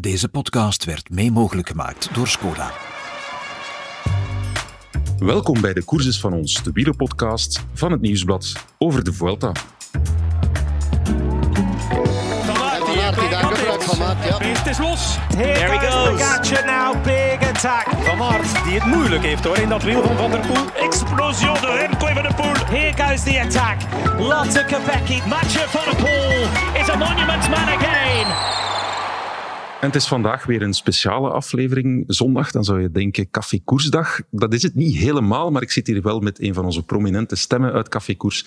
Deze podcast werd mee mogelijk gemaakt door Skoda. Welkom bij de Courses van ons, de wielerpodcast van het Nieuwsblad over de Vuelta. Het is los. Here There he goes. Pogacar now, big attack. Van Aert, die het moeilijk heeft hoor in dat wiel van Van der Poel. Explosion de Remco van der Poel. Here goes the attack. Lotte Kopecky. Mathieu van der Poel is a monument man again. Het is vandaag weer een speciale aflevering. Zondag, dan zou je denken Café Koersdag. Dat is het niet helemaal, maar ik zit hier wel met een van onze prominente stemmen uit Café Koers.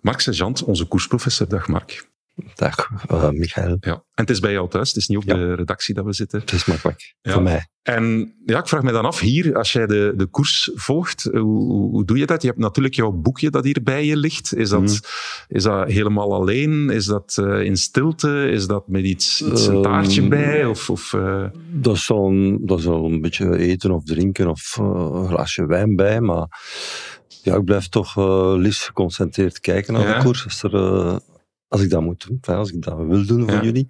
Mark Sergeant, onze koersprofessor. Dag Mark. Dag, uh, Michael. Ja. En het is bij jou thuis, het is niet op Ja. de redactie dat we zitten. Het is makkelijk Ja. voor mij. En ja, ik vraag me dan af, hier, als jij de, de koers volgt, hoe, hoe, hoe doe je dat? Je hebt natuurlijk jouw boekje dat hier bij je ligt. Is dat, Mhm. is dat helemaal alleen? Is dat eh, in stilte? Is dat met iets, iets een Ehm, taartje bij? Of, of, eh, Dat is al een, dat is al een beetje eten of drinken of eh, een glaasje wijn bij, maar ja, ik blijf toch eh liefst geconcentreerd kijken naar Ja. de koers. Als, er, eh, als ik dat moet doen, enfin, als ik dat wil doen voor Ja. jullie,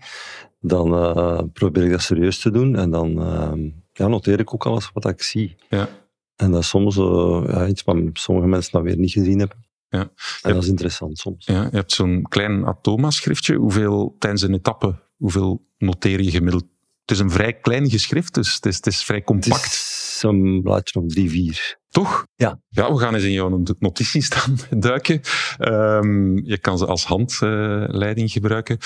dan eh, probeer ik dat serieus te doen en dan eh, ja, noteer ik ook alles wat ik zie. Ja. En dat is soms eh, ja, iets wat sommige mensen dat weer niet gezien hebben. Ja. En dat is interessant soms. ja, je hebt zo'n klein Atoma-schriftje. Hoeveel tijdens een etappe, hoeveel noteer je gemiddeld? Het is een vrij klein geschrift, dus het is, het is vrij compact. Een blaadje of drie, vier. Toch? Ja. Ja, we gaan eens in jouw notities dan duiken. Ehm, je kan ze als handleiding gebruiken.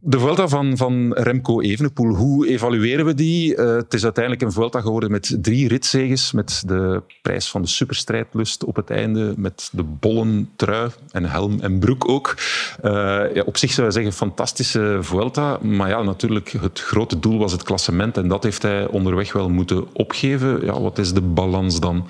De Vuelta van, van Remco Evenepoel, hoe evalueren we die? Eh, het is uiteindelijk een Vuelta geworden met drie ritzeges, met de prijs van de superstrijdlust op het einde, met de bollen trui en helm en broek ook. Eh, ja, op zich zou je zeggen, fantastische Vuelta, maar ja, natuurlijk, het grote doel was het klassement en dat heeft hij onderweg wel moeten opgeven. Ja, wat is de balans dan?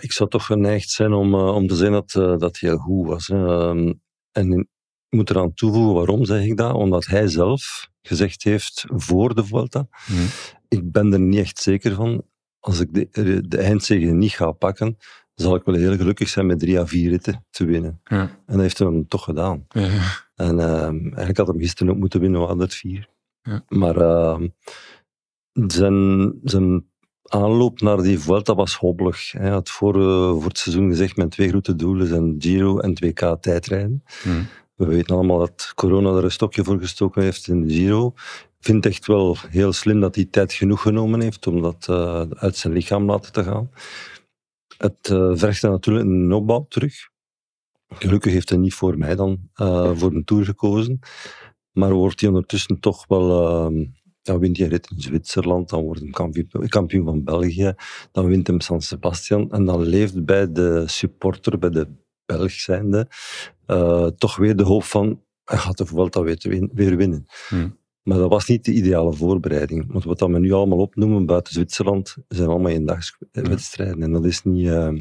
Ik zou toch geneigd zijn om, eh, om te zeggen dat dat heel goed was. Ehm, en ik moet eraan toevoegen, waarom zeg ik dat? Omdat hij zelf gezegd heeft voor de Vuelta, Mhm. ik ben er niet echt zeker van, als ik de, de eindzege niet ga pakken, zal ik wel heel gelukkig zijn met drie à vier ritten te winnen. Ja. En dat heeft hij dan toch gedaan. Ja. En ehm, eigenlijk had hem gisteren ook moeten winnen, we hadden het vier. Ja. Maar ehm, zijn, zijn aanloop naar die Vuelta was hobbelig. Hij had voor, eh, voor het seizoen gezegd, mijn twee grote doelen zijn Giro en 2K tijdrijden. Mhm. We weten allemaal dat corona er een stokje voor gestoken heeft in de Giro. Ik vind het echt wel heel slim dat hij tijd genoeg genomen heeft om dat eh, uit zijn lichaam laten te gaan. Het eh vergt dan natuurlijk een opbouw terug. Gelukkig heeft hij niet voor mij dan eh, voor een Tour gekozen. Maar wordt hij ondertussen toch wel... eh, dan wint hij rit in Zwitserland, dan wordt hij kampioen, kampioen van België, dan wint hem San Sebastian en dan leeft bij de supporter, bij de Belg zijnde, eh, toch weer de hoop van hij gaat de Vuelta weer, win- weer winnen. Hmm. Maar dat was niet de ideale voorbereiding. Want wat we nu allemaal opnoemen buiten Zwitserland, zijn allemaal eendagswedstrijden. En dat is niet eh,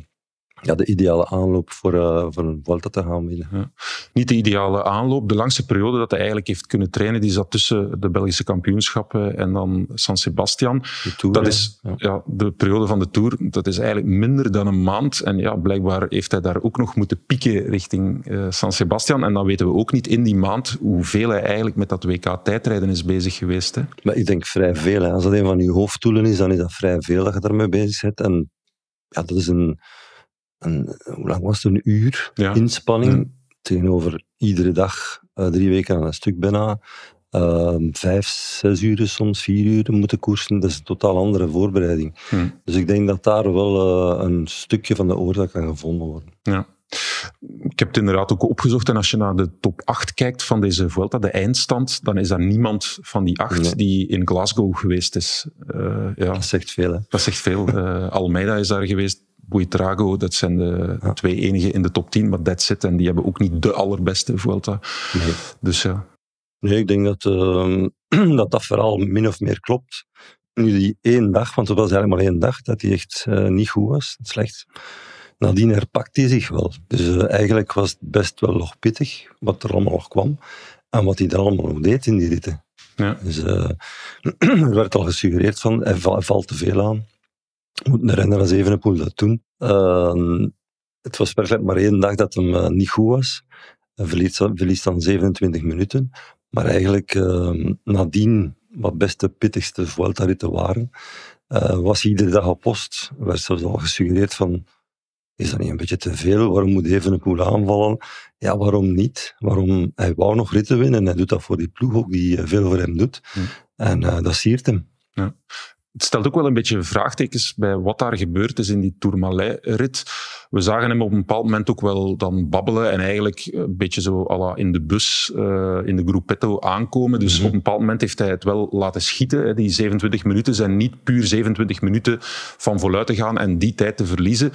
ja, de ideale aanloop voor, eh, voor een Vuelta te gaan winnen. Niet de ideale aanloop. De langste periode dat hij eigenlijk heeft kunnen trainen, die zat tussen de Belgische kampioenschappen en dan San Sebastian. De Tour, Dat hè. is Ja. ja, de periode van de Tour. Dat is eigenlijk minder dan een maand. En ja, blijkbaar heeft hij daar ook nog moeten pieken richting eh, San Sebastian. En dan weten we ook niet in die maand hoeveel hij eigenlijk met dat WK tijdrijden is bezig geweest. Hè. Maar ik denk vrij veel. Hè. Als dat een van je hoofddoelen is, dan is dat vrij veel dat je daarmee bezig bent. En ja, dat is een, een hoe lang was het? Een uur Ja. inspanning Ja. tegenover iedere dag, eh, drie weken aan een stuk bijna. Ehm, vijf, zes uren, soms vier uur moeten koersen. Dat is een totaal andere voorbereiding. Hm. Dus ik denk dat daar wel eh, een stukje van de oorzaak aan gevonden wordt. Ja. Ik heb het inderdaad ook opgezocht. En als je naar de top 8 kijkt van deze Vuelta, de eindstand, dan is er niemand van die acht Nee. die in Glasgow geweest is. Eh, ja, Dat zegt veel. Hè. dat zegt veel. Almeida is daar geweest. Buitrago, dat zijn de Ja. twee enige in de top 10, maar that's it. En die hebben ook niet de allerbeste Vuelta. Nee. Dus ja. Nee, ik denk dat, ehm, dat dat vooral min of meer klopt. Nu die één dag, want het was eigenlijk maar één dag, dat hij echt eh, niet goed was, slecht. Nadien herpakt hij zich wel. Dus eh, eigenlijk was het best wel nog pittig, wat er allemaal nog kwam. En wat hij er allemaal nog deed in die ritten. Ja. Dus eh, er werd al gesuggereerd van, hij valt te veel aan. Moet een renner als Evenepoel dat doen? Ehm, het was werkelijk maar één dag dat hem eh, niet goed was. Hij verliest, verliest dan 27 minuten. Maar eigenlijk ehm, nadien wat beste, pittigste Vuelta-ritten waren. Uh, was iedere dag op post. Er werd zelfs al gesuggereerd van, is dat niet een beetje te veel? Waarom moet even een poel aanvallen? Ja, waarom niet? Waarom? Hij wou nog ritten winnen en hij doet dat voor die ploeg ook, die eh, veel voor hem doet. En uh, dat siert hem. Ja het stelt ook wel een beetje vraagtekens bij wat daar gebeurd is in die Tourmalet-rit. We zagen hem op een bepaald moment ook wel dan babbelen en eigenlijk een beetje zo alla in de bus, uh, in de gruppetto aankomen. Dus mhm. op een bepaald moment heeft hij het wel laten schieten. Die 27 minuten zijn niet puur 27 minuten van voluit te gaan en die tijd te verliezen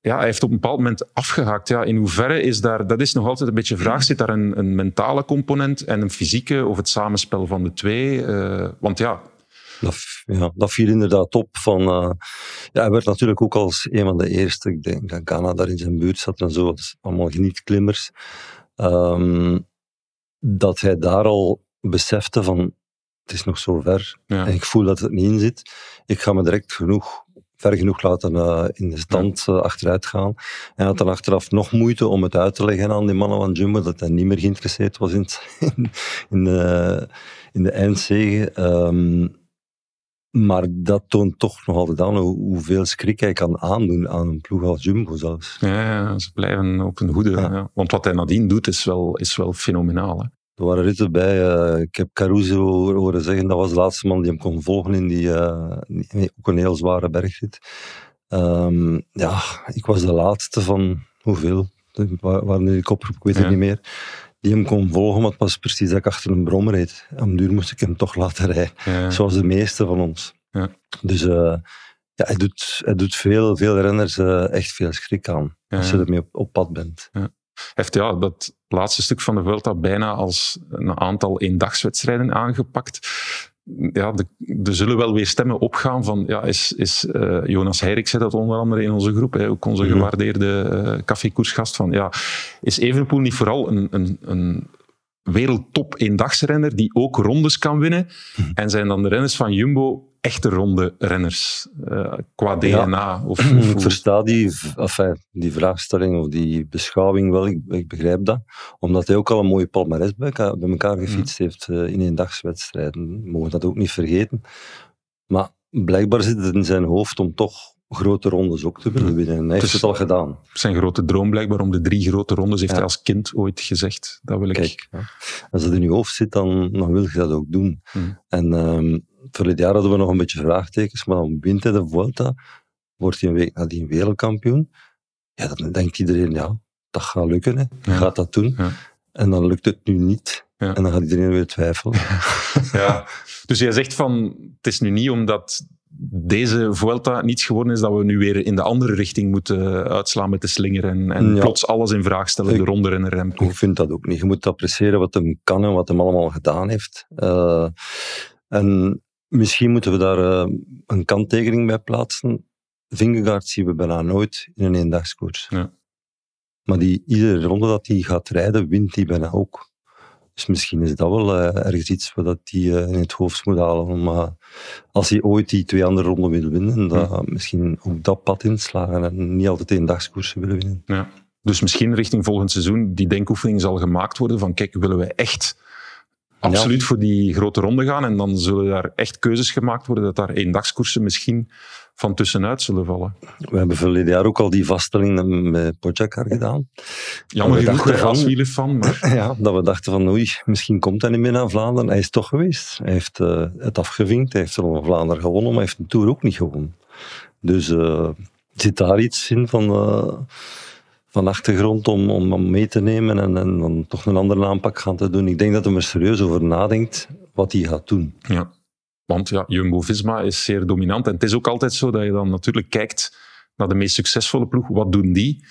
ja, hij heeft op een bepaald moment afgehaakt. Ja, in hoeverre is daar, dat is nog altijd een beetje vraag, zit daar een, een mentale component en een fysieke of het samenspel van de twee? Uh, want ja, dat, ja, dat viel inderdaad op. Van, uh, ja, hij werd natuurlijk ook als een van de eerste, ik denk dat Ghana daar in zijn buurt zat en zo, dat allemaal genietklimmers, um, dat hij daar al besefte van het is nog zo ver en ik voel dat het niet in zit. Ik ga me direct genoeg ver genoeg laten uh, in de stand uh, achteruit gaan. En had dan achteraf nog moeite om het uit te leggen aan die mannen van Jumbo, dat hij niet meer geïnteresseerd was in, in, de, in de eindzege. Um, maar dat toont toch nog altijd aan hoeveel schrik hij kan aandoen aan een ploeg als Jumbo zelfs. Ja, ja ze blijven op hun hoede. Ja. Want wat hij nadien doet is wel, is wel fenomenaal. Hè? Er waren ritten bij. Uh, ik heb Caruso horen zeggen, dat was de laatste man die hem kon volgen in die, uh, ook een heel zware bergrit. Um, ja, ik was de laatste van hoeveel? Waar de helikopter, ik weet het niet meer. Die hem kon volgen, maar het was precies dat ik achter een brom reed. Om duur moest ik hem toch laten rijden. Zoals de meeste van ons. Ja. Dus uh, ja, hij, doet, hij doet veel, veel renners uh, echt veel schrik aan. Als je ermee op, op pad bent. Ja heeft ja, dat laatste stuk van de Vuelta bijna als een aantal eendagswedstrijden aangepakt. Ja, er zullen wel weer stemmen opgaan van, ja, is, is uh, Jonas Heirik zei dat onder andere in onze groep, hè, ook onze mhm. gewaardeerde uh, koffiekoersgast, van ja, is Evenepoel niet vooral een, een, een wereldtop eendagsrenner die ook rondes kan winnen? Mhm. En zijn dan de renners van Jumbo echte ronde renners uh, qua DNA? Of, of, ik versta die, enfin, die vraagstelling of die beschouwing wel, ik, ik, begrijp dat. Omdat hij ook al een mooie palmarès bij, bij elkaar gefietst mm. heeft uh, in eendagswedstrijden. We mogen dat ook niet vergeten. Maar blijkbaar zit het in zijn hoofd om toch grote rondes ook te willen winnen. En hij heeft het, al gedaan. Zijn grote droom blijkbaar om de drie grote rondes, heeft hij als kind ooit gezegd. Dat wil ik. Kijk, als het in je hoofd zit, dan, dan wil je dat ook doen. Mm. En um, verleden jaar hadden we nog een beetje vraagtekens, maar dan wint hij de Vuelta, wordt hij een week nadien wereldkampioen. Ja, dan denkt iedereen, ja, dat gaat lukken, hè. Ja. gaat dat doen. Ja. En dan lukt het nu niet. Ja. En dan gaat iedereen weer twijfelen. Ja. Dus jij zegt van, het is nu niet omdat deze Vuelta niets geworden is, dat we nu weer in de andere richting moeten uitslaan met de slinger en, en plots alles in vraag stellen, ik, de ronde en Remco. Ik vind dat ook niet. Je moet appreciëren wat hem kan en wat hem allemaal gedaan heeft. Uh, en Misschien moeten we daar uh, een kanttekening bij plaatsen. Vingegaard zien we bijna nooit in een eendagskoers. Ja. Maar die, iedere ronde dat hij gaat rijden, wint hij bijna ook. Dus misschien is dat wel uh, ergens iets wat hij uh, in het hoofd moet halen. Maar als hij ooit die twee andere ronden wil winnen, dan misschien ook dat pad inslagen en niet altijd eendagskoersen willen winnen. Ja. Dus misschien richting volgend seizoen die denkoefening zal gemaakt worden van kijk, willen we echt absoluut voor die grote ronde gaan. En dan zullen daar echt keuzes gemaakt worden dat daar eendagskoersen misschien van tussenuit zullen vallen. We hebben verleden jaar ook al die vaststelling met Pogacar gedaan. Jammer genoeg, als van. Maar... Ja, dat we dachten van oei, misschien komt hij niet meer naar Vlaanderen. Hij is toch geweest. Hij heeft uh, het afgevinkt. Hij heeft er van Vlaanderen gewonnen, maar hij heeft de Tour ook niet gewonnen. Dus uh, zit daar iets in van... Uh, van achtergrond om, om mee te nemen en, en dan toch een andere aanpak gaan te doen. Ik denk dat hij er serieus over nadenkt wat hij gaat doen. Ja, want ja, Jumbo-Visma is zeer dominant. En het is ook altijd zo dat je dan natuurlijk kijkt naar de meest succesvolle ploeg. Wat doen die?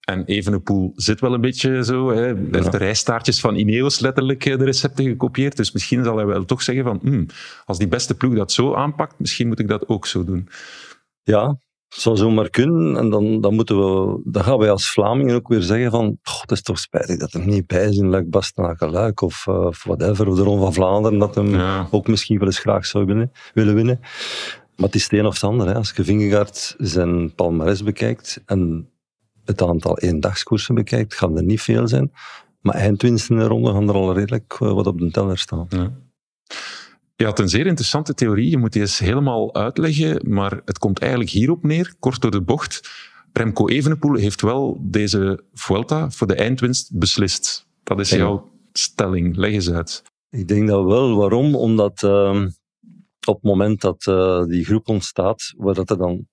En Evenepoel zit wel een beetje zo. Hè. Hij heeft de rijstaartjes van Ineos letterlijk eh, de recepten gekopieerd. Dus misschien zal hij wel toch zeggen van hmm, als die beste ploeg dat zo aanpakt, misschien moet ik dat ook zo doen. Ja, het zou zomaar kunnen. En dan, dan, moeten we, dan gaan wij als Vlamingen ook weer zeggen van het is toch spijtig dat er niet bij is in Luik, Luik of, uh, of whatever. Of de Ron van Vlaanderen, dat hem ook misschien wel eens graag zou willen, willen winnen. Maar het is het een of het ander. Hè. Als je Vingegaard zijn palmarès bekijkt en het aantal eendagskoersen bekijkt, gaan er niet veel zijn. Maar eindwinsten in de ronde gaan er al redelijk eh, wat op de teller staan. Ja. Je had een zeer interessante theorie, je moet die eens helemaal uitleggen, maar het komt eigenlijk hierop neer, kort door de bocht. Remco Evenepoel heeft wel deze Vuelta voor de eindwinst beslist. Dat is jouw stelling. Leg eens uit. Ik denk dat wel. Waarom? Omdat uh, op het moment dat uh, die groep ontstaat, waar dat er dan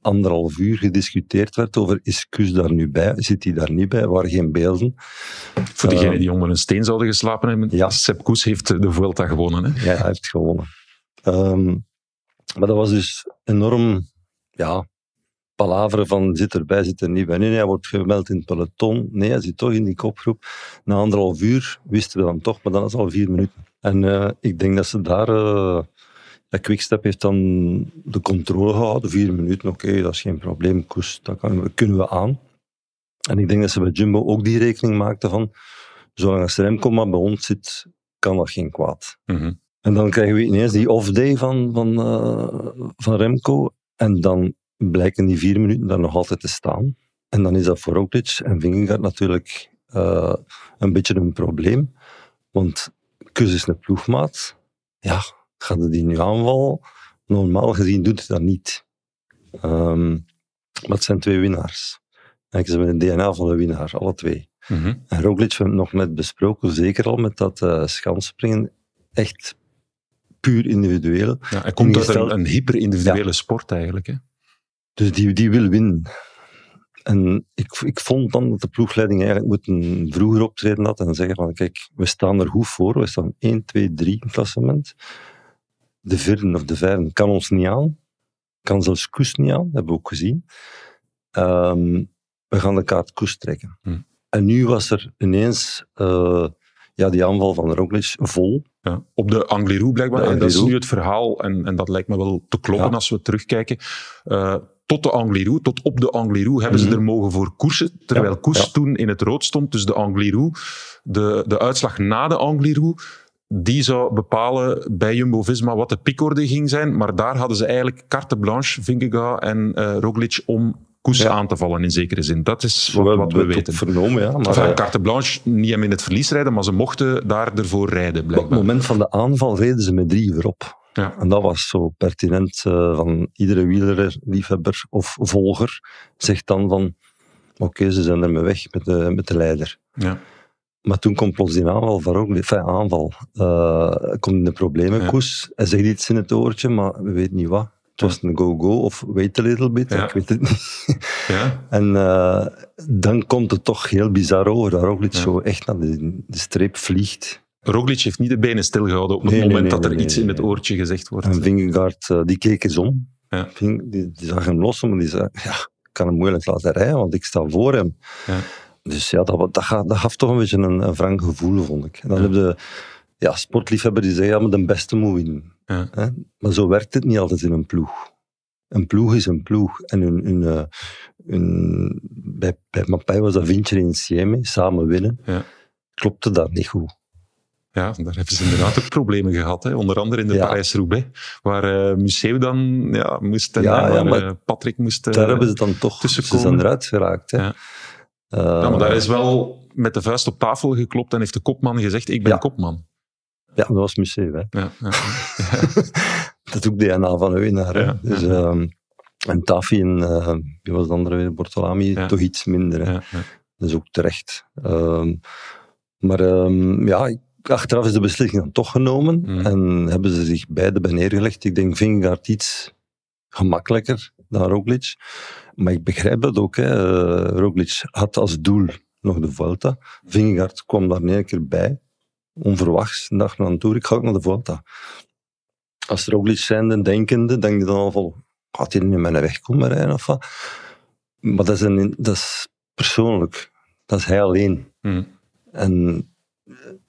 anderhalf uur gediscuteerd werd over is Kus daar nu bij, zit hij daar niet bij, waren geen beelden. Voor degenen die onder een steen zouden geslapen hebben, ja. Sepp Koes heeft de Vuelta gewonnen. Hè? Ja, hij heeft gewonnen. Um, maar dat was dus enorm, ja, palaveren van zit erbij, zit er niet bij. Nee, hij wordt gemeld in het peloton. Nee, hij zit toch in die kopgroep. Na anderhalf uur wisten we dan toch, maar dan is al vier minuten. En uh, ik denk dat ze daar... Uh, ja, Quickstep heeft dan de controle gehouden. Vier minuten, oké, okay, dat is geen probleem. Koers, dat kan, kunnen we aan. En ik denk dat ze bij Jumbo ook die rekening maakten van zolang als Remco maar bij ons zit, kan dat geen kwaad. Mm -hmm. En dan krijgen we ineens die off-day van, van, uh, van Remco. En dan blijken die vier minuten daar nog altijd te staan. En dan is dat voor Roglic en Vingegaard natuurlijk uh, een beetje een probleem. Want Kus is een ploegmaat. Ja, gaat die nu aanvallen? Normaal gezien doet hij dat niet. Um, maar het zijn twee winnaars. En ze hebben een DNA van de winnaar, alle twee. Mm -hmm. En Roglic, we hebben het nog net besproken, zeker al met dat uh, schansspringen, echt puur individueel. Ja, hij komt uit een, een hyper-individuele ja. sport eigenlijk. Hè? Dus die, die wil winnen. En ik, ik vond dan dat de ploegleiding eigenlijk moeten vroeger optreden had en zeggen van kijk, we staan er goed voor, we staan 1, 2, 3 in het klassement. De vierde of de vijfde kan ons niet aan. Kan zelfs Koes niet aan, dat hebben we ook gezien. Um, we gaan de kaart Koes trekken. Hm. En nu was er ineens uh, ja, die aanval van Roglic vol. Ja, op de Angliru blijkbaar. En dat is nu het verhaal, en, en dat lijkt me wel te kloppen ja. als we terugkijken. Uh, tot de Angliru, tot op de Angliru hebben mm -hmm. ze er mogen voor koersen, terwijl ja, Koers toen in het rood stond. Dus de Angliru, de, de uitslag na de Angliru, die zou bepalen bij Jumbo-Visma wat de piekorde ging zijn. Maar daar hadden ze eigenlijk carte blanche, Vingegaard en uh, Roglic, om Koes ja. aan te vallen in zekere zin. Dat is wat, wat we weten. Vernomen, ja. Maar enfin, carte blanche, niet hem in het verlies rijden, maar ze mochten daar ervoor rijden, blijkbaar. Op het moment van de aanval reden ze met drie voorop. Ja. En dat was zo pertinent uh, van iedere wielerer, liefhebber of volger zegt dan van oké, okay, ze zijn ermee weg met de, met de leider. Ja. Maar toen komt plots die aanval van ook, enfin, aanval. Uh, komt in de problemen, ja. Hij zegt iets in het oortje, maar we weten niet wat. Het was een go-go of wait a little bit, ja. ik weet het niet. Ja. En uh, dan komt het toch heel bizar over, dat Roglic zo echt naar de, de streep vliegt. Roglic heeft niet de benen stilgehouden op het Nee, moment nee, dat er iets in het oortje gezegd wordt. En Vingegaard, uh, die keek eens om. Ja. Ving, die, die zag hem lossen, maar die zei, ja, ik kan hem moeilijk laten rijden, want ik sta voor hem. Ja. Dus ja, dat, dat, gaf, dat gaf toch een beetje een, een wrang gevoel, vond ik. En dan Ja. heb je ja, sportliefhebber die zeggen, ja, maar de beste moet winnen. Ja. Hè? Maar zo werkt het niet altijd in een ploeg. Een ploeg is een ploeg. En hun, hun, eh, hun, bij, bij Mapai was dat Vincher en Sieme, samen winnen. Ja. Klopte dat niet goed. Ja, daar hebben ze inderdaad ook problemen gehad. Hè. Onder andere in de Ja. Parijs-Roubaix, waar uh, Museu dan ja, moest en, Ja, waar, maar eh, Patrick moest... eh, Daar hebben ze dan toch, ze tussenkomen. zijn eruit geraakt. Hè. Ja. Eh, maar daar is wel met de vuist op tafel geklopt en heeft de kopman gezegd, ik ben Ja. kopman. ja, dat was Museu. Hè. Ja, ja, Dat is ook DNA van een winnaar. Dus, en Tafi en uh, wie was de andere weer? Bortolami, toch iets minder. Hè. ja, ja. Dat is ook terecht. Ehm, maar ehm, ja, achteraf is de beslissing dan toch genomen. Mhm. En hebben ze zich beide bij neergelegd. Ik denk Vingegaard iets gemakkelijker dan Roglic. Maar ik begrijp dat ook. Hè. Eh, Roglic had als doel nog de Vuelta. Vingegaard kwam daar in één keer bij. Onverwachts, een dag na een tour. Ik ga ook naar de Vuelta. Als Roglic zijnde denkende, denk je dan al van... Gaat hij niet met mijn weg komen rijden of wat? Maar dat is, een, dat is persoonlijk. Dat is hij alleen. Hm. En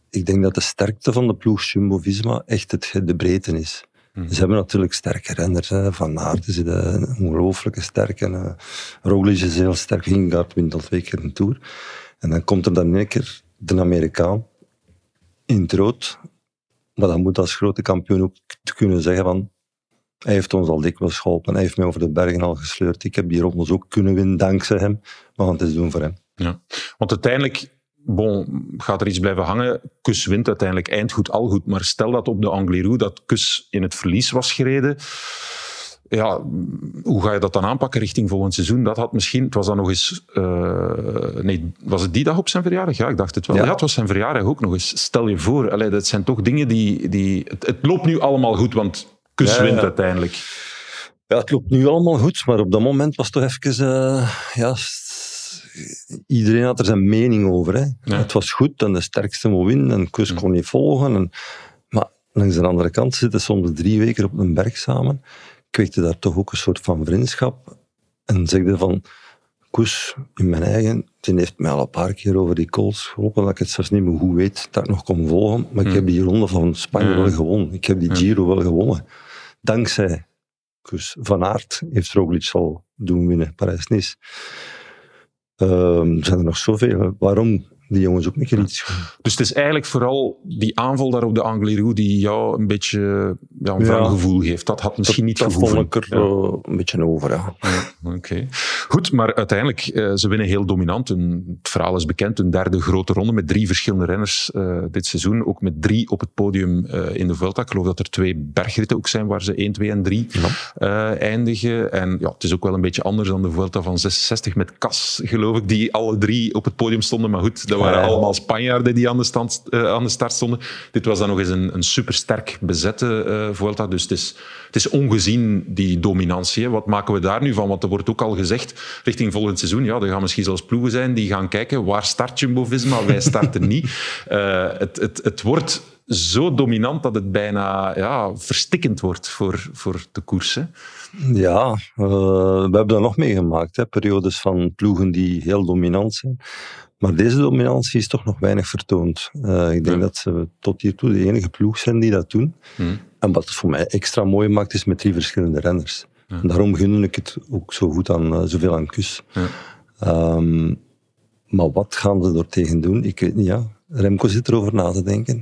ik denk dat de sterkte van de ploeg Jumbo-Visma echt het, de breedte is. Mhm. Ze hebben natuurlijk sterke renners. Hè. Van Aert is een ongelooflijke sterke. Uh, Roglic is heel sterk. Vingegaard wint al twee keer een Tour. En dan komt er dan één keer de Amerikaan in het rood. Maar dan moet als grote kampioen ook te kunnen zeggen van... Hij heeft ons al dikwijls geholpen. Hij heeft mij over de bergen al gesleurd. Ik heb die rondes ook kunnen winnen dankzij hem. We gaan het eens doen voor hem. Want uiteindelijk bon, gaat er iets blijven hangen? Kus wint uiteindelijk eindgoed, al goed. Maar stel dat op de Angliru dat Kus in het verlies was gereden ja, hoe ga je dat dan aanpakken richting volgend seizoen? Dat had misschien, het was dan nog eens, uh, nee, was het die dag op zijn verjaardag? Ja, ik dacht het wel. Ja, het was zijn verjaardag ook nog eens. Stel je voor, allee, dat zijn toch dingen die, die het, het loopt nu allemaal goed, want Kus wint uiteindelijk. Ja, het loopt nu allemaal goed, maar op dat moment was toch even, uh, ja, iedereen had er zijn mening over. Hè. Het was goed en de sterkste moet winnen en Kus kon niet volgen. En, maar langs de andere kant zitten soms drie weken op een berg samen kweekte daar toch ook een soort van vriendschap. En zegde van, Koes, in mijn eigen, die heeft mij al een paar keer over die calls geholpen, dat ik het zelfs niet meer goed weet, dat ik nog kon volgen. Maar ik heb die ronde van Spanje wel gewonnen. Ik heb die Giro wel gewonnen. Dankzij Koes. Van Aert heeft Roglic al doen winnen, Parijs-Nice. Um, zijn er nog zoveel. Waarom die jongens ook niet keer Dus het is eigenlijk vooral die aanval daar op de Angliru die jou een beetje ja, een ja. gevoel geeft. Dat had misschien niet dat vond ik er ja. een beetje over, ja. Oké. Goed, maar uiteindelijk, uh, ze winnen heel dominant. het verhaal is bekend, een derde grote ronde met drie verschillende renners uh, dit seizoen. Ook met drie op het podium uh, in de Vuelta. Ik geloof dat er twee bergritten ook zijn waar ze 1, 2 en 3 eindigen. En ja, het is ook wel een beetje anders dan de Vuelta van 66 met Cas, geloof ik, die alle drie op het podium stonden. Maar goed, dat waren allemaal Spanjaarden die aan de, stand, uh, aan de start stonden. Dit was dan nog eens een, een supersterk bezette uh, Vuelta. Dus het is, het is ongezien, die dominantie. Wat maken we daar nu van? Want er wordt ook al gezegd, richting volgend seizoen, ja, er gaan misschien zelfs ploegen zijn die gaan kijken, waar start Jumbo-Visma? Wij starten niet. Uh, het, het, het wordt zo dominant dat het bijna ja, verstikkend wordt voor, voor de koers. Hè? Ja, uh, we hebben dat nog meegemaakt. Hè? Periodes van ploegen die heel dominant zijn. Maar deze dominantie is toch nog weinig vertoond. Uh, ik denk dat ze tot hiertoe de enige ploeg zijn die dat doen. Hmm. En wat het voor mij extra mooi maakt, is met drie verschillende renners. Daarom gun ik het ook zo goed aan, uh, zoveel aan Kus. Um, maar wat gaan ze er tegen doen? Ik weet niet, ja. Remco zit erover na te denken.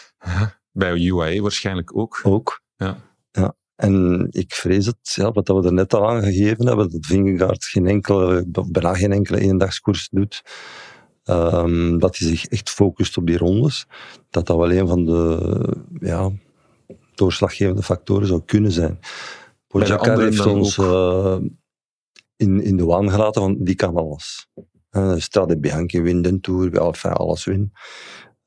Bij UAE waarschijnlijk ook. Ook. Ja. ja. En ik vrees het, ja, wat we er net al aangegeven hebben, dat Vingegaard geen enkele, bijna geen enkele eendagskoers doet. Um, dat hij zich echt focust op die rondes. Dat dat wel een van de ja, doorslaggevende factoren zou kunnen zijn. Pogacar heeft ons uh, in, in de waan gelaten van die kan alles. Uh, Strade Bianchi wint een Tour, enfin, alles win.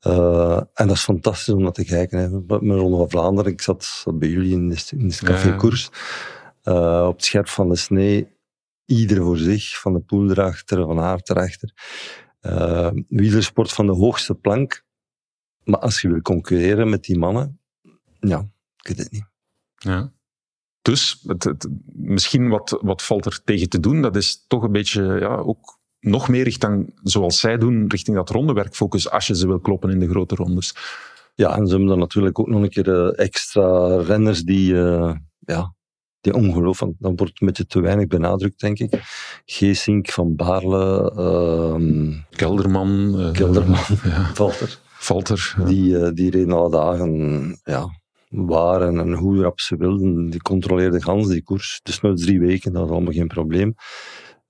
Uh, en dat is fantastisch om naar te kijken. Hè. Met Ronde van Vlaanderen, ik zat, bij jullie in de, in de cafékoers. Uh, op het scherp van de snee, ieder voor zich, van de poel erachter, van haar erachter. Uh, wielersport van de hoogste plank. Maar als je wil concurreren met die mannen, ja, ik weet het niet. Ja. Dus, het, het, misschien wat, wat valt er tegen te doen? Dat is toch een beetje ja, ook nog meer richting, zoals zij doen, richting dat rondewerk focussen als je ze wil kloppen in de grote rondes. Ja, en ze hebben dan natuurlijk ook nog een keer uh, extra renners die, uh, ja, die ongelooflijk, dan wordt het een beetje te weinig benadrukt, denk ik. Geesink, Van Baarle, uh, Kelderman, uh, Kelderman, ja. Valter. Valter. Ja. Die, die reden alle dagen, ja, waar en, en hoe rap ze wilden. Die controleerden gans die koers. Dus nog drie weken, dat was allemaal geen probleem.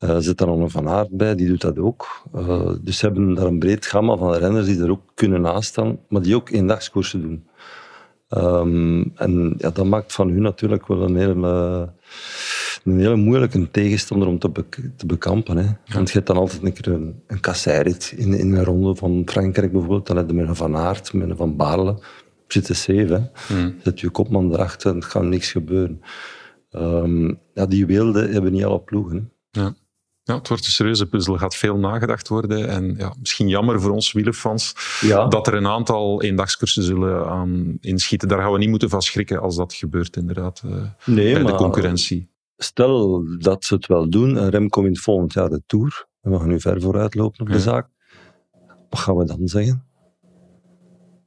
Uh, zit daar nog een Van Aert bij, die doet dat ook. Uh, dus ze hebben daar een breed gamma van renners die er ook kunnen naast staan, maar die ook eendagskoersen doen. Um, en ja, dat maakt van hun natuurlijk wel een hele, een hele moeilijke tegenstander om te, be te bekampen. Hè. Want je hebt dan altijd een keer een, een kasseirit in, in een ronde van Frankrijk bijvoorbeeld. Dan heb je met een Van Aert, met een Van Baarle. Zitten zeven. Mm. Zet je kopman erachter en er gaat niks gebeuren. Um, ja, die weelden hebben niet alle ploegen. Hè. Ja. Het wordt een serieuze puzzel. Er gaat veel nagedacht worden. En ja, misschien jammer voor ons wielerfans ja. dat er een aantal eendagscursussen zullen aan inschieten. Daar gaan we niet moeten van schrikken als dat gebeurt, inderdaad, nee, bij de concurrentie. Stel dat ze het wel doen en Remco wint volgend jaar de Tour. En we gaan nu ver vooruit lopen op de zaak. Wat gaan we dan zeggen?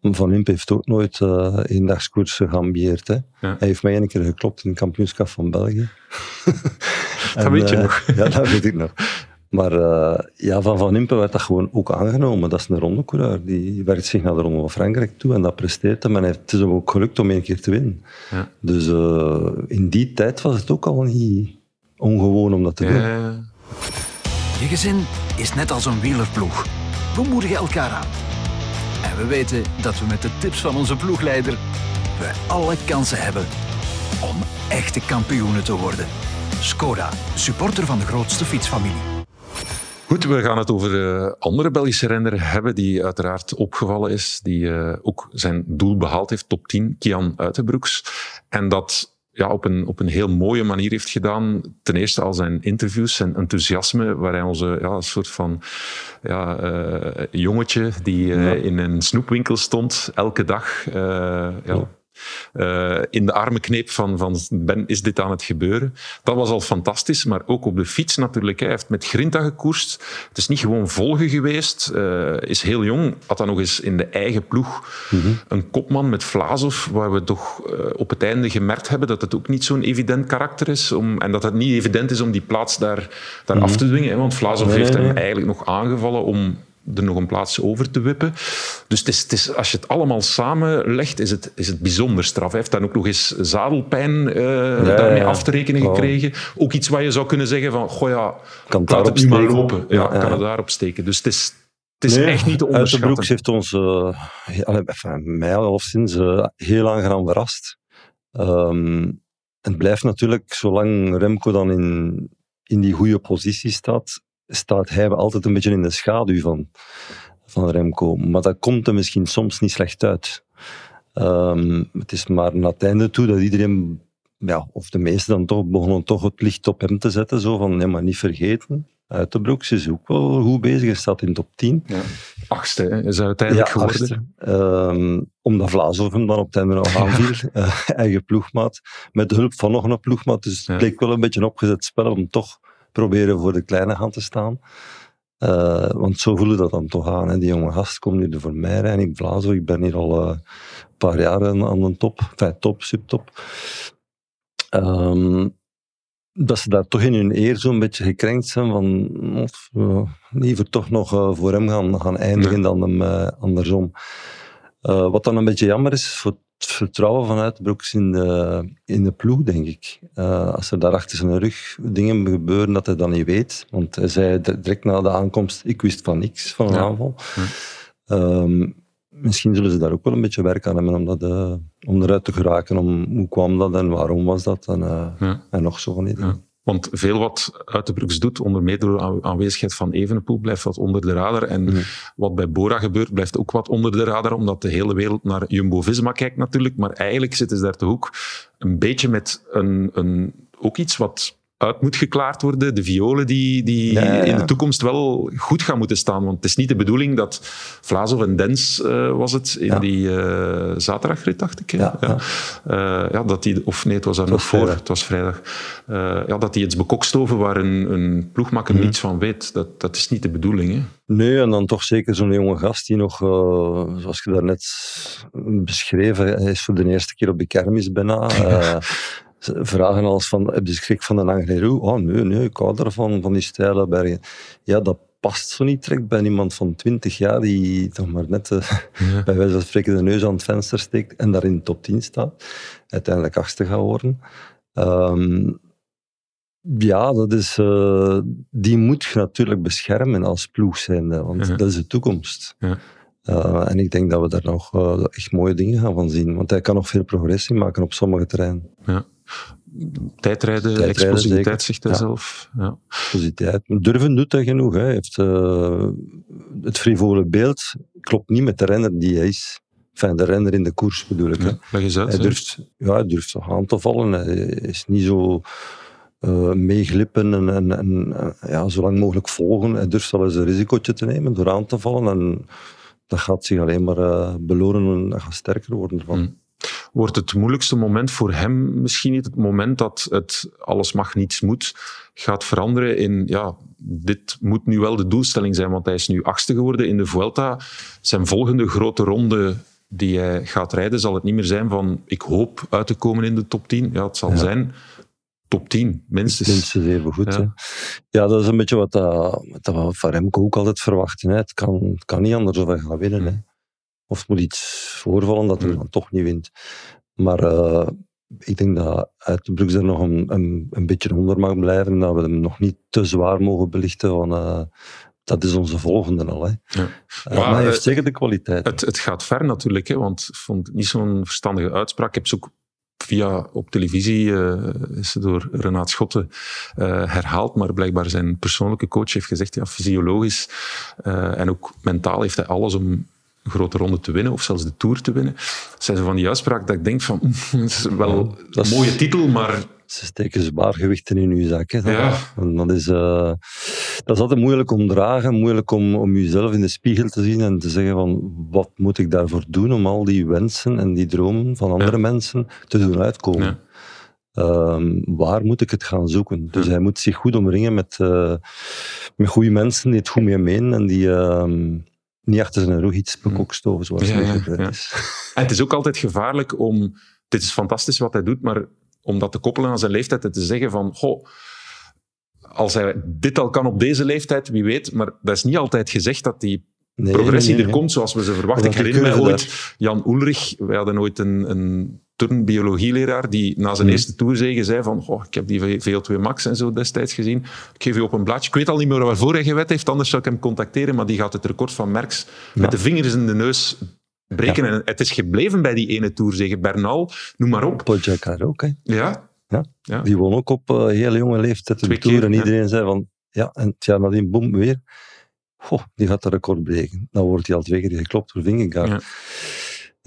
Van Imp heeft ook nooit uh, eendagskoersen geambieerd. Hè? Ja. Hij heeft mij een keer geklopt in het kampioenschap van België. dat weet je uh, nog. ja, dat weet ik nog. Maar uh, ja, van Van Impe werd dat gewoon ook aangenomen. Dat is een rondecoureur. Die werkt zich naar de Ronde van Frankrijk toe en dat presteert hem. En het is hem ook gelukt om één keer te winnen. Ja. Dus uh, in die tijd was het ook al niet ongewoon om dat te doen. Ja. Je gezin is net als een wielerploeg. We moedigen elkaar aan. En we weten dat we met de tips van onze ploegleider we alle kansen hebben om echte kampioenen te worden. Skoda, supporter van de grootste fietsfamilie. Goed, we gaan het over een andere Belgische renner hebben die uiteraard opgevallen is, die uh, ook zijn doel behaald heeft, top 10, Kian Uitenbroeks. En dat ja, op, een, op een heel mooie manier heeft gedaan. Ten eerste al zijn interviews, zijn enthousiasme, waar hij onze ja, een soort van ja, uh, jongetje die uh, ja. in een snoepwinkel stond, elke dag. Uh, ja, uh, in de armen kneep van, van ben, is dit aan het gebeuren? Dat was al fantastisch, maar ook op de fiets natuurlijk. Hij heeft met Grinta gekoerst. Het is niet gewoon volgen geweest. Uh, is heel jong, had dan nog eens in de eigen ploeg mm -hmm. een kopman met Vlaasov, waar we toch uh, op het einde gemerkt hebben dat het ook niet zo'n evident karakter is. Om, en dat het niet evident is om die plaats daar, daar mm -hmm. af te dwingen. Hè, want Vlaasov nee, heeft hem nee. eigenlijk nog aangevallen om er nog een plaats over te wippen. Dus het is, het is, als je het allemaal samenlegt, is het, is het bijzonder straf. Hij heeft dan ook nog eens zadelpijn uh, ja, daarmee ja. af te rekenen oh. gekregen. Ook iets waar je zou kunnen zeggen van, goh ja, kan laat het nu maar lopen. Ja, kan het daarop steken. Dus het is, het is nee, echt niet te onderschatten. Broeks heeft ons, uh, enfin, mij al sinds uh, heel aangenaam verrast. Um, het blijft natuurlijk, zolang Remco dan in, in die goede positie staat, staat hij altijd een beetje in de schaduw van, van Remco. Maar dat komt er misschien soms niet slecht uit. Um, het is maar naar het einde toe dat iedereen, ja, of de meesten dan toch, begonnen toch het licht op hem te zetten. Zo van, nee, maar niet vergeten. Uiterbroeks is ook wel goed bezig. Hij staat in top 10. Ja. Achtste hè, is uiteindelijk ja, geworden. Um, omdat Vlaasov hem dan op het einde nog aanviel. Ja. Uh, eigen ploegmaat. Met de hulp van nog een ploegmaat. Dus het bleek wel een beetje een opgezet spel om toch proberen voor de kleine gaan te staan. Uh, want zo voelen dat dan toch aan. Hè. Die jonge gast komt nu voor mij rijden. Ik Blazo, ik ben hier al uh, een paar jaar aan, de top. Enfin, top, subtop. Um, dat ze daar toch in hun eer zo'n beetje gekrenkt zijn van of, uh, liever toch nog uh, voor hem gaan, gaan eindigen dan hem andersom. wat dan een beetje jammer is voor vertrouwen vanuit Broeks in de, in de ploeg, denk ik. Uh, als er daar achter zijn rug dingen gebeuren dat hij dan niet weet. Want hij zei direct na de aankomst, ik wist van niks van een ja. aanval. Um, misschien zullen ze daar ook wel een beetje werk aan hebben om, dat, uh, om eruit te geraken. Om, hoe kwam dat en waarom was dat? En, uh, ja. en nog zo van. Want veel wat Uitenbroeks doet, onder mede door aanwezigheid van Evenepoel, blijft wat onder de radar. En mm. wat bij Bora gebeurt, blijft ook wat onder de radar, omdat de hele wereld naar Jumbo-Visma kijkt natuurlijk. Maar eigenlijk zitten ze daar toch ook een beetje met een, een, ook iets wat uit moet geklaard worden. De violen die, die ja, ja, ja. in de toekomst wel goed gaan moeten staan. Want het is niet de bedoeling dat Vlaasov en Dens uh, was het in die uh, zaterdagrit, dacht ik. Ja, uh, ja. dat die, of nee, het was daar nog voor. Vrijdag. Het was vrijdag. ja, dat die iets bekokstoven waar een, een ploegmakker mm. niets van weet. Dat, dat is niet de bedoeling. Hè? Nee, en dan toch zeker zo'n jonge gast die nog, zoals je daarnet beschreven, hij is voor de eerste keer op de kermis bijna. vragen als van, heb je schrik van de Angliru? Oh nee, nee, ik hou ervan, van die steile bergen. Ja, dat past zo niet direct bij iemand van 20 jaar die toch maar net uh, ja. bij wijze van spreken de neus aan het venster steekt en daar in de top 10 staat. Uiteindelijk achtste gaat worden. Um, ja, dat is, uh, die moet je natuurlijk beschermen als ploeg zijnde, want ja. dat is de toekomst. Ja. Uh, en ik denk dat we daar nog echt mooie dingen gaan van zien. Want hij kan nog veel progressie maken op sommige terreinen. Ja. Tijdrijden, Tijdrijden explosiviteit zegt hij ja. zelf. Ja. Explosiviteit. Durven doet hij genoeg. Hij heeft uh, het frivole beeld klopt niet met de renner die hij is. Enfin, de renner in de koers bedoel ik. Ja, leg eens uit. Hij durft, ja, hij durft aan te vallen. Hij is niet zo uh, meeglippen en, en, en ja, zo lang mogelijk volgen. Hij durft wel eens een risicootje te nemen door aan te vallen. En dat gaat zich alleen maar uh, belonen en dat gaat sterker worden ervan. Mm. Wordt het moeilijkste moment voor hem misschien niet het moment dat het alles mag, niets moet, gaat veranderen in, ja, dit moet nu wel de doelstelling zijn, want hij is nu achtste geworden in de Vuelta. Zijn volgende grote ronde die hij gaat rijden, zal het niet meer zijn van, ik hoop uit te komen in de top 10. Ja, het zal ja. zijn top 10, minstens. Minstens even goed. Ja. ja, dat is een beetje wat, dat, wat we van Remco ook altijd verwachten. Hè. Het, kan, het kan niet anders of hij gaat winnen. Hè. Of het moet iets voorvallen dat hij dan toch niet wint. Maar uh, ik denk dat uit de Brugge er nog een, een, een, beetje onder mag blijven. Dat we hem nog niet te zwaar mogen belichten van uh, dat is onze volgende al. Hè. Ja. Uh, maar hij heeft zeker de kwaliteit. Het, het gaat ver natuurlijk, hè, want ik vond het niet zo'n verstandige uitspraak. Ik heb ze ook via op televisie uh, is ze door Renaat Schotten uh, herhaald, maar blijkbaar zijn persoonlijke coach heeft gezegd, ja, fysiologisch uh, en ook mentaal heeft hij alles om grote ronde te winnen, of zelfs de Tour te winnen. Dat zijn ze van die uitspraak dat ik denk van, dat is wel ja, een mooie titel, maar ze steken zwaargewichten in je zak. Hè, ja. En dat, is, uh, dat is altijd moeilijk om dragen, moeilijk om, om jezelf in de spiegel te zien en te zeggen van wat moet ik daarvoor doen om al die wensen en die dromen van andere ja. mensen te doen uitkomen. Um, waar moet ik het gaan zoeken? Dus hij moet zich goed omringen met, uh, met goede mensen die het goed mee menen en die um, niet achter zijn rug iets bekokstoven zoals hij gebeurd is. En het is ook altijd gevaarlijk om... Dit is fantastisch wat hij doet, maar om dat te koppelen aan zijn leeftijd en te zeggen van, goh, als hij dit al kan op deze leeftijd, wie weet, maar dat is niet altijd gezegd dat die nee, progressie nee, nee, er komt zoals we ze verwachten. Ik herinner mij ooit, Jan Ulrich, wij hadden ooit een, een turnbiologieleraar die na zijn eerste toerzege zei van, oh, ik heb die VO2 Max en zo destijds gezien, ik geef u op een blaadje. Ik weet al niet meer waarvoor hij gewet heeft, anders zou ik hem contacteren, maar die gaat het record van Merckx ja. met de vingers in de neus breken. Ja. En het is gebleven bij die ene toerzege. Bernal, noem maar op. Pogacar ook, hè. Ja. ja. ja. Die won ook op uh, hele jonge leeftijd de Tour. En iedereen zei van, ja, en het jaar nadien, boem, weer. Goh, die gaat de record breken. Dan wordt hij al twee keer geklopt door Vingegaard.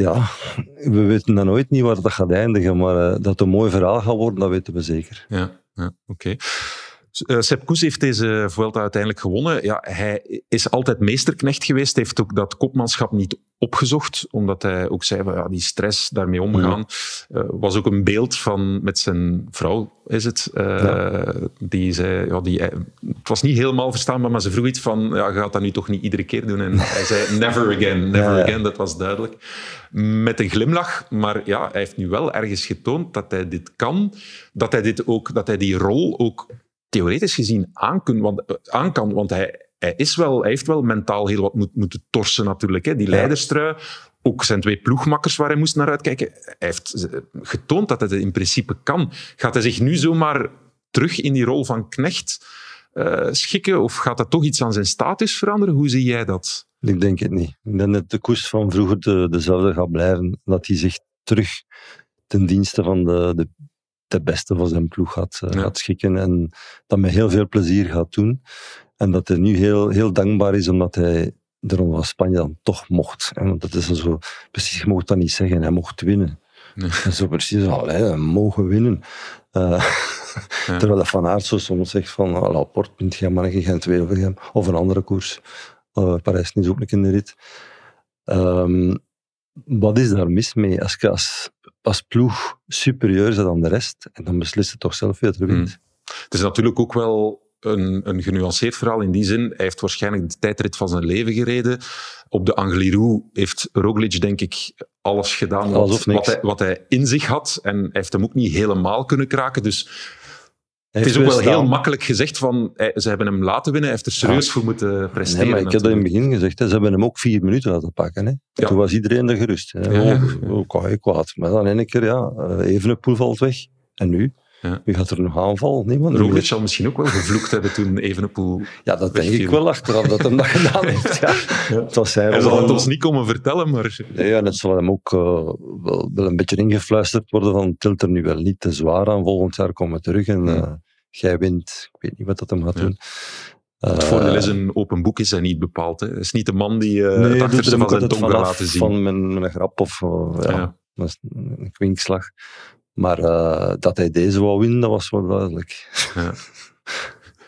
Ja. we weten dan nooit niet waar dat gaat eindigen, maar uh, dat het een mooi verhaal gaat worden, dat weten we zeker. Ja, ja oké. Uh, Sepp heeft deze Vuelta uiteindelijk gewonnen. Ja, hij is altijd meesterknecht geweest, heeft ook dat kopmanschap niet opgezocht, omdat hij ook zei, van, ja, die stress daarmee omgaan, ja. uh, was ook een beeld van, met zijn vrouw, is het, uh, ja. die zei, ja, die, het was niet helemaal verstaanbaar, maar ze vroeg iets van, ja, gaat dat nu toch niet iedere keer doen? En hij zei, never again, never ja, again, dat was duidelijk. Met een glimlach, maar ja, hij heeft nu wel ergens getoond dat hij dit kan, dat hij, dit ook, dat hij die rol ook theoretisch gezien aan, kun, want, aan kan, want hij, hij, is wel, hij heeft wel mentaal heel wat moet, moeten torsen natuurlijk. Hè. Die ja. leiderstrui, ook zijn twee ploegmakkers waar hij moest naar uitkijken. Hij heeft getoond dat hij het in principe kan. Gaat hij zich nu zomaar terug in die rol van knecht uh, schikken? Of gaat dat toch iets aan zijn status veranderen? Hoe zie jij dat? Ik denk het niet. Ik denk dat de koers van vroeger de, dezelfde gaat blijven. Dat hij zich terug ten dienste van de, de de beste van zijn ploeg gaat, uh, ja. gaat schikken en dat met heel veel plezier gaat doen. En dat hij nu heel, heel dankbaar is omdat hij de Ronde van Spanje dan toch mocht. En want dat is zo, precies, je mocht dat niet zeggen, hij mocht winnen. Nee. En zo precies, allee, we mogen winnen. Uh, ja. Terwijl dat Van Aert zo soms zegt van, Laporte, punt jij maar een geen hem. Of een andere koers. Uh, Parijs niet ook in de rit. Um, wat is daar mis mee? Als je als, als ploeg superieur bent dan de rest, en dan beslist het toch zelf wie er wint. Hmm. Het is natuurlijk ook wel een, een genuanceerd verhaal in die zin. Hij heeft waarschijnlijk de tijdrit van zijn leven gereden. Op de Angliru heeft Roglic, denk ik, alles gedaan wat, wat, hij, wat hij in zich had. En hij heeft hem ook niet helemaal kunnen kraken. Dus het is ook wel heel makkelijk gezegd van ze hebben hem laten winnen, hij heeft er serieus ja. voor moeten presteren. Nee, maar ik heb dat in het begin gezegd, hè. ze hebben hem ook vier minuten laten pakken. Hè. Ja. Toen was iedereen er gerust. Hè. Ja, oh, oh, je kwaad. Maar dan een keer, ja, even een poel valt weg. En nu? Ja. Wie gaat er nog aanval? Niemand. Roglic zal misschien ook wel gevloekt hebben toen Evenepoel Ja, dat denk ik wel achteraf, dat hij dat gedaan heeft. Ja. ja. Het was hij zal het ons niet komen vertellen, maar... Ja, het zal hem ook uh, wel, wel, een beetje ingefluisterd worden van tilt er nu wel niet te zwaar aan, volgend jaar komen we terug en uh, jij wint. Ik weet niet wat dat hem gaat doen. Het voordeel is, een open boek is hij niet bepaald. Hè. Het is niet de man die uh, nee, het achterste van zijn tong wil laten zien. Van mijn, mijn grap of uh, ja, ja. een kwinkslag. Maar uh, dat hij deze wou winnen, dat was wel duidelijk. Ja.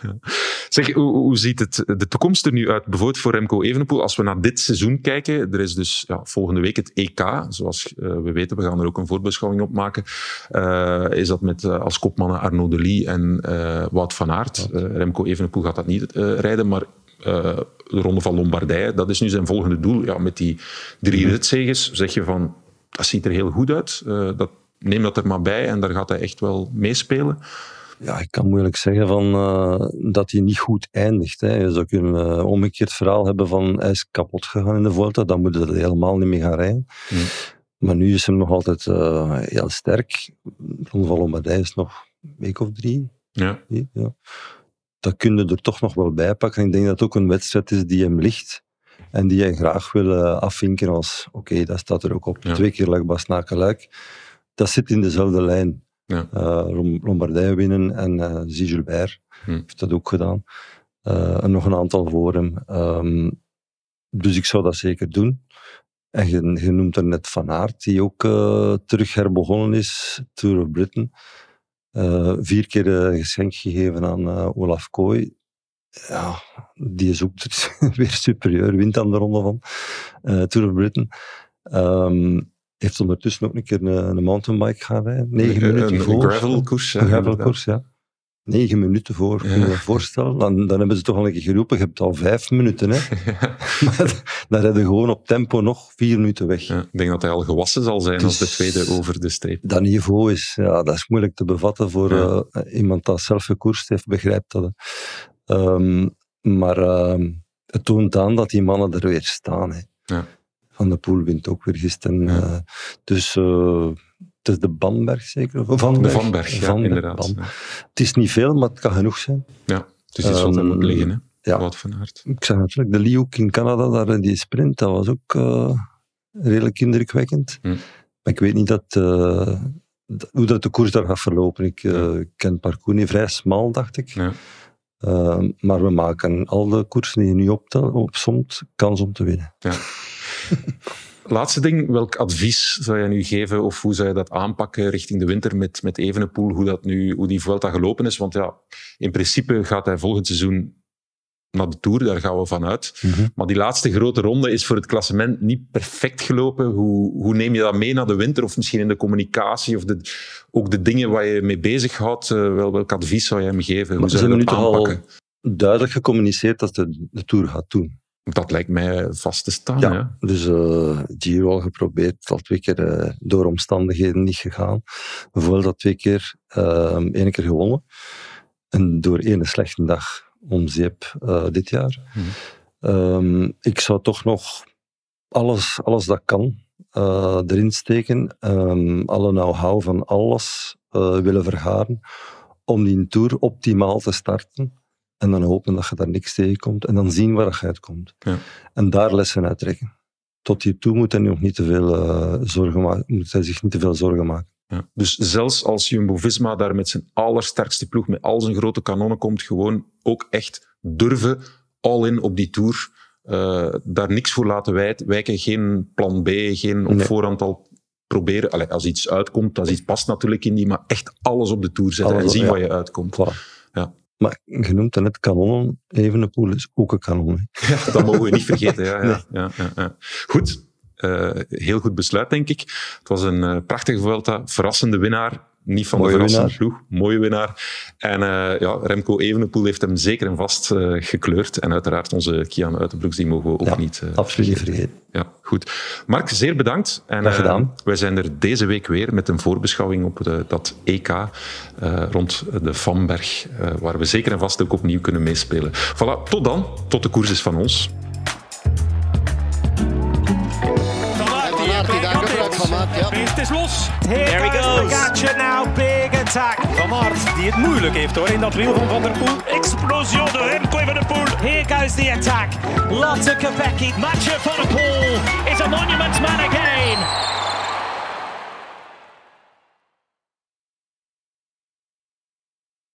Ja. Zeg, hoe, hoe, ziet het, de toekomst er nu uit, bijvoorbeeld voor Remco Evenepoel? Als we naar dit seizoen kijken, er is dus ja, volgende week het EK, zoals uh, we weten, we gaan er ook een voorbeschouwing op maken. Uh, is dat met uh, als kopmannen Arnaud Delis en Wout van Aert. Remco Evenepoel gaat dat niet rijden, maar de Ronde van Lombardije, dat is nu zijn volgende doel. Ja, met die drie mhm. ritzeges zeg je van, dat ziet er heel goed uit. dat neem dat er maar bij en daar gaat hij echt wel meespelen. Ja, ik kan moeilijk zeggen van, uh, dat hij niet goed eindigt. Hè. Je zou kunnen een uh, omgekeerd verhaal hebben van hij is kapot gegaan in de Vuelta, dan moet hij helemaal niet meer gaan rijden. Hmm. Maar nu is hij nog altijd uh, heel sterk. Ronde van Lombardij is nog een week of drie. Ja. ja. dat kun je er toch nog wel bij pakken. Ik denk dat het ook een wedstrijd is die hem ligt. En die hij graag wil afvinken als, oké, dat staat er ook op. Twee keer Lak na Luik. Dat zit in dezelfde lijn. Ja. Uh, Lombardije winnen en uh, Gilbert heeft dat ook gedaan. en nog een aantal voor hem. Um, dus ik zou dat zeker doen. En je, je noemt er net Van Aert, die ook terug herbegonnen is, Tour of Britain. vier keer een geschenk gegeven aan Olaf Kooi ja, die is ook weer superieur, wint aan de ronde van Tour of Britain. Um, heeft ondertussen ook een keer een, een mountainbike gaan rijden. Negen een, minuten een voor. gravelkoers. Een gravelkoers, ja. Negen minuten voor, kun je voorstellen? Dan, dan hebben ze toch al een keer geroepen, je hebt al vijf minuten. Hè? maar dan rijden gewoon op tempo nog vier minuten weg. Ja, ik denk dat hij al gewassen zal zijn dus, als de tweede over de streep. Dat niveau is, ja, dat is moeilijk te bevatten voor uh, iemand dat zelf gekoerst heeft, begrijpt dat. Um, maar uh, het toont aan dat die mannen er weer staan. Hè. Ja. Van de Poel wint ook weer gisteren. Ja. Uh, dus uh, het is de Bamberg zeker? Van De Vanberg, ja, inderdaad. Het is niet veel, maar het kan genoeg zijn. Ja, het is iets wat er moet liggen, hè? Ja. Wat van aard. Ik zeg natuurlijk, de Leeuw in Canada, daar die sprint, dat was ook uh, redelijk indrukwekkend. Hm. Maar ik weet niet dat, uh, hoe dat de koers daar gaat verlopen. Ik uh, ken het parcours niet vrij smal, dacht ik. Ja. Uh, maar we maken al de koersen die je nu opzomt, kans om te winnen. Ja. Laatste ding, welk advies zou je nu geven of hoe zou je dat aanpakken richting de winter met, met Evenepoel, hoe, dat nu, hoe die Vuelta gelopen is? Want ja, in principe gaat hij volgend seizoen naar de Tour, daar gaan we vanuit. Mm Maar die laatste grote ronde is voor het klassement niet perfect gelopen. Hoe, hoe neem je dat mee naar de winter? Of misschien in de communicatie of de, ook de dingen waar je mee bezighoudt? Uh, wel, welk advies zou je hem geven? Hoe zou je dat aanpakken? al duidelijk gecommuniceerd dat de, de Tour gaat doen. Dat lijkt mij vast te staan. Ja, dus uh, Giro al geprobeerd, al twee keer uh, door omstandigheden niet gegaan. Bijvoorbeeld dat twee keer, uh, één keer gewonnen. En door één slechte dag om zeep uh, dit jaar. Hmm. Um, ik zou toch nog alles, alles dat kan uh, erin steken. Um, alle know-how van alles uh, willen vergaren om die tour optimaal te starten. En dan hopen dat je daar niks tegenkomt. En dan zien waar je uitkomt. Ja. En daar lessen uit trekken. Tot hiertoe moet hij nog niet te veel, zorgen maken, moet hij zich niet te veel zorgen maken. Ja. Dus zelfs als Jumbo-Visma daar met zijn allersterkste ploeg, met al zijn grote kanonnen komt, gewoon ook echt durven all-in op die Tour. Uh, daar niks voor laten wijken, geen plan B, geen op voorhand al proberen. Allee, als iets uitkomt, als iets past natuurlijk in die, maar echt alles op de Tour zetten en zien ja. waar je uitkomt. Ja. Maar het net kanonnen, Evenepoel is ook een kanon. Ja, dat mogen we niet vergeten. Ja, ja, ja, ja, Goed, uh, heel goed besluit, denk ik. Het was een uh, prachtige Vuelta, verrassende winnaar. Niet van Mooie de verrassende ploeg, mooie winnaar. En uh, ja, Remco Evenepoel heeft hem zeker en vast gekleurd. En uiteraard onze Kian Uitenbroeks, die mogen we ook ja, niet absoluut niet vergeten. Ja, goed. Mark, zeer bedankt. En, gedaan. wij zijn er deze week weer met een voorbeschouwing op de, dat EK rond de Vanberg, waar we zeker en vast ook opnieuw kunnen meespelen. Voilà, tot dan. Tot de koers is van ons. Is los. There he goes. Pogacar now, big attack. Van Aert, die het moeilijk heeft hoor in dat wiel van Van der Poel. Explosion de Remco Van der Poel. Here goes the attack. Lotte Kopecky. Matcher Van der Poel is a monument man again.